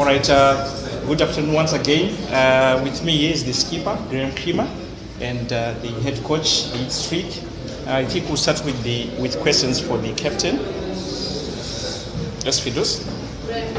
All right, uh, good afternoon once again. Uh, with me is the skipper, Graeme Cremer, and uh, the head coach, Dean Streak. I think we'll start with the with questions for the captain. Yes. Graeme,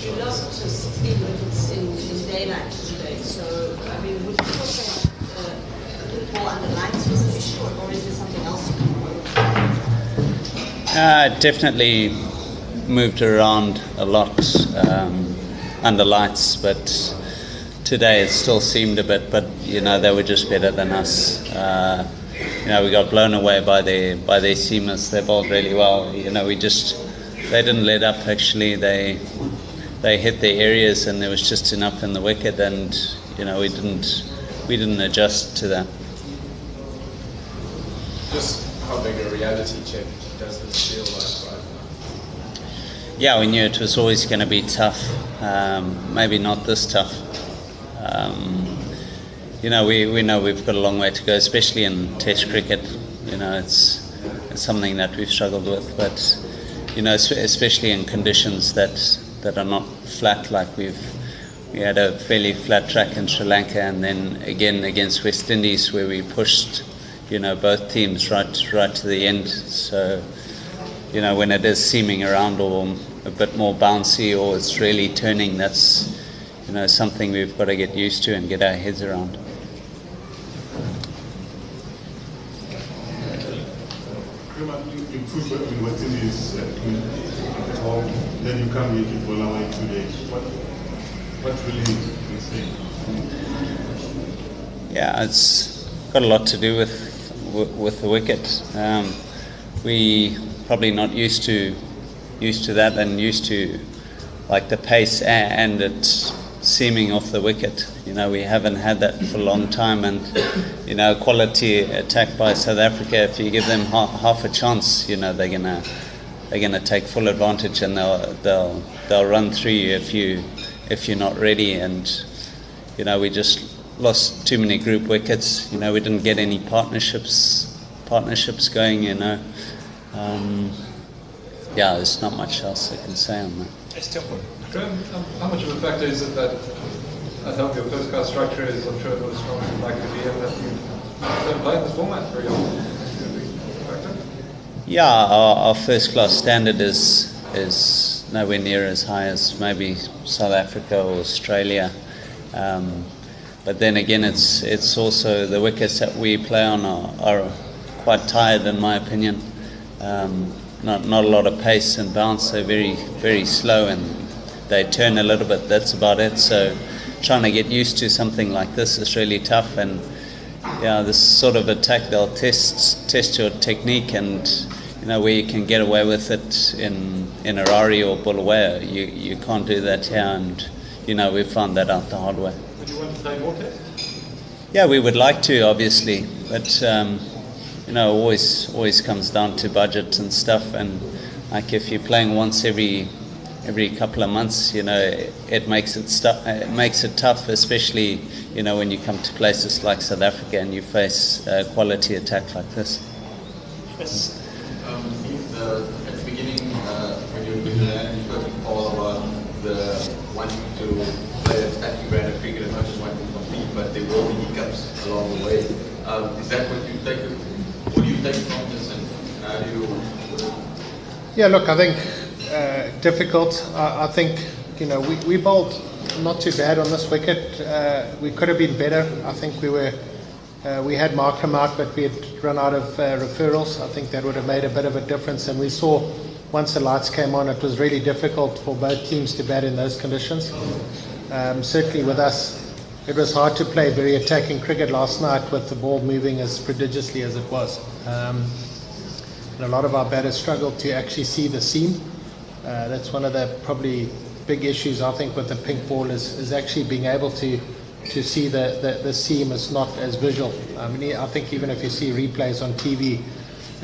you lost to 16 wickets in, in daylight today, so I mean, would you also uh, a bit more underlines was an issue, or is there something else you can work Uh, definitely moved around a lot um, under lights, but today it still seemed a bit. But you know they were just better than us. Uh, you know we got blown away by their by their seamers. They bowled really well. You know we just they didn't let up. Actually they they hit their areas and there was just enough in the wicket, and you know we didn't we didn't adjust to that. Just how big a reality check does this feel like right now? Yeah, we knew it was always going to be tough. Um, maybe not this tough. Um, you know, we, we know we've got a long way to go, especially in Test cricket. You know, it's it's something that we've struggled with, but you know, especially in conditions that that are not flat, like we've we had a fairly flat track in Sri Lanka, and then again against West Indies, where we pushed, you know, both teams right right to the end. So you know, when it is seeming around or a bit more bouncy or it's really turning, that's, you know, something we've got to get used to and get our heads around. Yeah, it's got a lot to do with with, with the wicket. Um, we probably not used to used to that and used to like the pace and it seaming off the wicket. You know, we haven't had that for a long time, and you know, quality attack by South Africa. If you give them half, half a chance, you know, they're gonna they're gonna take full advantage and they'll they'll they'll run through you if you if you're not ready. And you know, we just lost too many group wickets. You know, we didn't get any partnerships partnerships going. You know. Um, yeah, there's not much else I can say on that. Graeme, um, how much of a factor is it that I hope your first class structure is, I'm sure, not as strong as you'd like it to be, and that you don't play in format very often? Is it a factor? Yeah, our, our first class standard is is nowhere near as high as maybe South Africa or Australia. Um, but then again, it's it's also the wickets that we play on are, are quite tired, in my opinion. Um, not not a lot of pace and bounce. They're very very slow and they turn a little bit. That's about it. So trying to get used to something like this is really tough and yeah, this sort of attack they'll test test your technique and you know where you can get away with it in in Harare or Bulawayo. You you can't do that here, and you know we've found that out the hard way. Would you want to play more tests? Yeah, we would like to, obviously, but um, you know, always always comes down to budget and stuff. And like if you're playing once every every couple of months, you know, it, it makes it stu- it makes it tough, especially you know when you come to places like South Africa and you face a quality attack like this. Um, the, at the beginning, uh, when you were with Milan, you spoke to Paul about the wanting to play a attacking brand of cricket and not just wanting to compete, but there will be hiccups along the way. Um, is that what you take? What do you take from this, and how do you? Yeah, look, I think uh, difficult. I, think you know we, we bowled not too bad on this wicket. Uh, we could have been better. I think we were uh, we had marked him out, but we had run out of uh, referrals. I think that would have made a bit of a difference. And we saw once the lights came on, it was really difficult for both teams to bat in those conditions. Um, certainly with us, it was hard to play very attacking cricket last night with the ball moving as prodigiously as it was. Um, and a lot of our batters struggle to actually see the seam. Uh, that's one of the probably big issues I think with the pink ball is, is actually being able to to see the, the, the seam is not as visual. I mean, I think even if you see replays on TV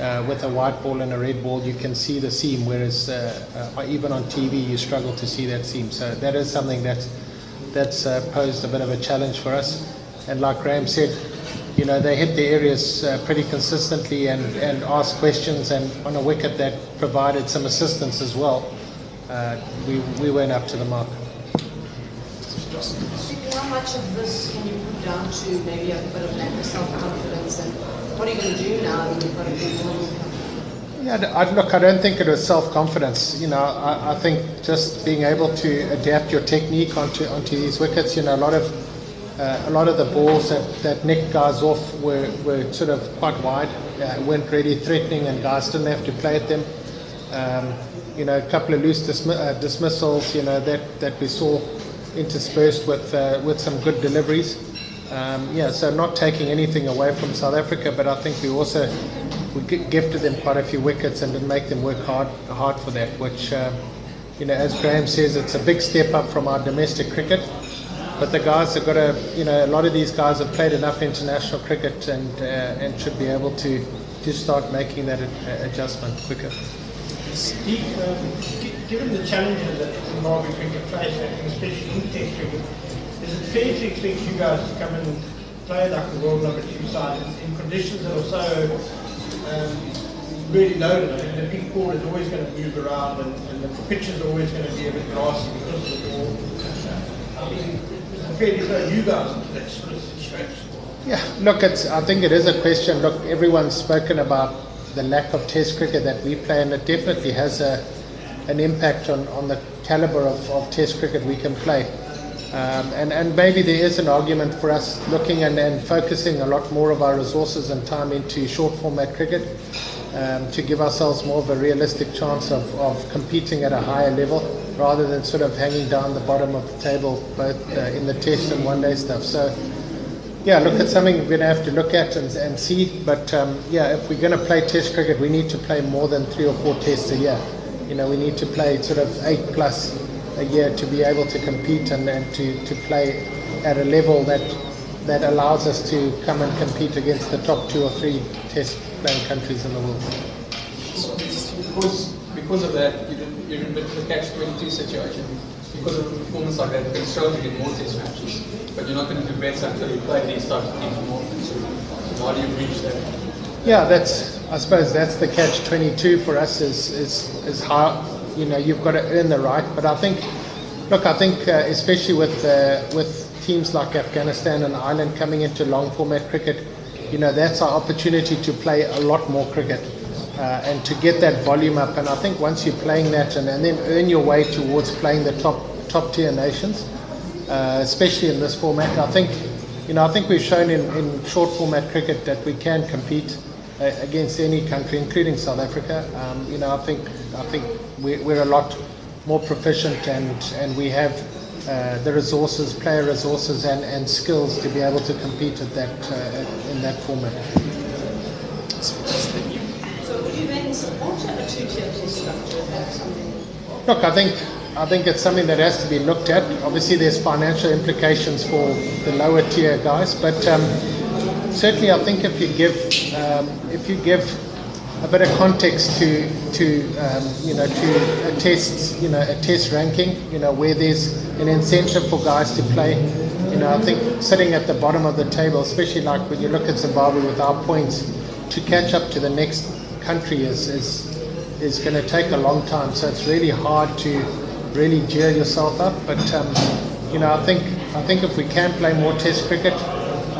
uh, with a white ball and a red ball, you can see the seam, whereas uh, uh, even on TV you struggle to see that seam. So that is something that that's uh, posed a bit of a challenge for us. And like Graeme said, you know, they hit the areas uh, pretty consistently and, and asked questions, and on a wicket that provided some assistance as well. Uh, we, we weren't up to the mark. How much of this can you put down to maybe a bit of lack of self-confidence and what are you going to do now that you've got a big Yeah, I, look, I don't think it was self-confidence. You know, I, I think just being able to adapt your technique onto onto these wickets. You know, a lot of uh, a lot of the balls that, that nicked guys off were, were sort of quite wide, uh, weren't really threatening, and guys didn't have to play at them. Um, you know, a couple of loose dismi- uh, dismissals. You know that, that we saw interspersed with uh, with some good deliveries. Um, yeah, so not taking anything away from South Africa, but I think we also we gifted them quite a few wickets and didn't make them work hard hard for that. Which, um, you know, as Graeme says, it's a big step up from our domestic cricket. But the guys have got to, you know, a lot of these guys have played enough international cricket and uh, and should be able to to start making that a- adjustment quicker. Steve, um, gi- given the challenges that Zimbabwe cricket face, and especially in Test cricket, is it fair to expect you guys to come in and play like the world number two side in, in conditions that are so um, really loaded? I mean, the pink ball is always going to move around, and, and the pitch is always going to be a bit grassy because of the ball. I mean, Yeah, look, it's, I think it is a question. Look, everyone's spoken about the lack of Test cricket that we play, and it definitely has a, an impact on, on the caliber of, of Test cricket we can play. Um, and, and maybe there is an argument for us looking and, and focusing a lot more of our resources and time into short format cricket um, to give ourselves more of a realistic chance of, of competing at a higher level rather than sort of hanging down the bottom of the table both uh, in the test and one day stuff. So yeah, look, it's something we're going to have to look at and, and see. But um, yeah, if we're going to play Test cricket, we need to play more than three or four tests a year. You know, we need to play sort of eight plus a year to be able to compete and, and to, to play at a level that that allows us to come and compete against the top two or three Test playing countries in the world. Because, of that, you're in a a catch-22 situation. Because of a performance like that, it shows you get more test matches. But you're not going to do better until you play these types of teams more. So, how do you reach that? Yeah, that's I suppose that's the catch twenty two for us is is is how you know you've got to earn the right. But I think, look, I think uh, especially with uh, with teams like Afghanistan and Ireland coming into long format cricket, you know that's our opportunity to play a lot more cricket. Uh, and to get that volume up, and I think once you're playing that, and, and then earn your way towards playing the top top tier nations, uh, especially in this format. I think, you know, I think we've shown in, in short format cricket that we can compete uh, against any country, including South Africa. Um, you know, I think I think we're, we're a lot more proficient and and we have uh, the resources, player resources, and, and skills to be able to compete at that uh, in that format. So would you then support a structure? Look, I think I think it's something that has to be looked at. Obviously, there's financial implications for the lower tier guys, but um, certainly, I think if you give um, if you give a bit of context to to um, you know to a test you know a test ranking, you know where there's an incentive for guys to play. You know, I think sitting at the bottom of the table, especially like when you look at Zimbabwe with our points, to catch up to the next country is is is going to take a long time. So it's really hard to really gear yourself up. But um, you know, I think I think if we can play more Test cricket,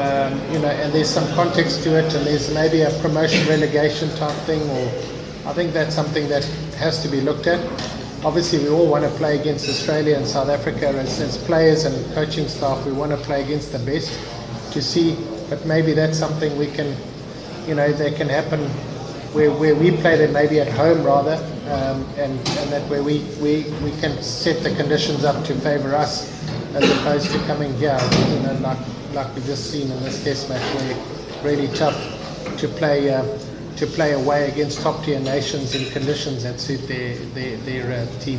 um, you know, and there's some context to it, and there's maybe a promotion relegation type thing, or I think that's something that has to be looked at. Obviously, we all want to play against Australia and South Africa as, as players and coaching staff. We want to play against the best to see, but maybe that's something we can, you know, that can happen where, where we play them maybe at home rather, um, and, and that where we, we, we can set the conditions up to favour us as opposed to coming here, you know, like, like we've just seen in this test match where really tough to play uh, to play away against top tier nations in conditions that suit their, their, their uh, team.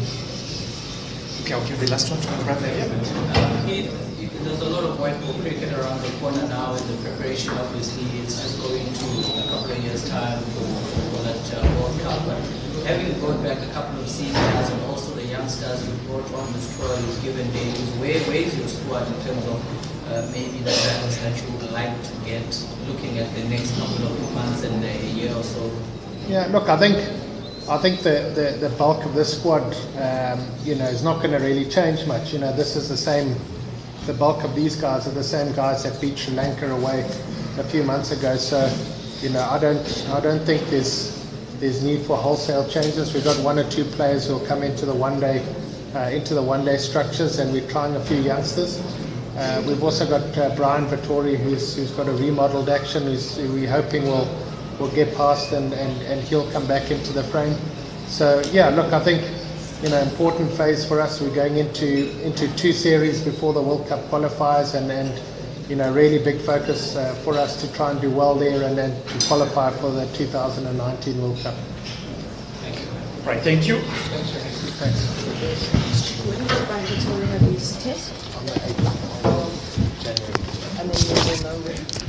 Okay, I'll give the last one to my brother here. Uh, Heath, there's a lot of white ball cricket around the corner now in the preparation, obviously. It's just going to a couple of years' time for, for that uh, World Cup. But having brought back a couple of seniors and also the youngsters you brought on with Troy, you've given Davies, where, where is your squad in terms of uh, maybe the balance that you would like to get looking at the next couple of months and a year or so? Yeah, look, I think I think the, the, the bulk of this squad, um, you know, is not going to really change much. You know, this is the same the bulk of these guys are the same guys that beat Sri Lanka away a few months ago. So, you know, I don't, I don't think there's there's need for wholesale changes. We've got one or two players who will come into the one day uh, into the one day structures, and we're trying a few youngsters. Uh, we've also got uh, Brian Vitori, who's, who's got a remodeled action, who's, who we're hoping will will get past, and, and, and he'll come back into the frame. So yeah, look, I think you know important phase for us. We're going into into two series before the World Cup qualifiers, and and you know really big focus uh, for us to try and do well there, and then to qualify for the 2019 World Cup. Right, thank you. Thanks. When does Brian Vitori have his test? On the 8th of And then you will know when.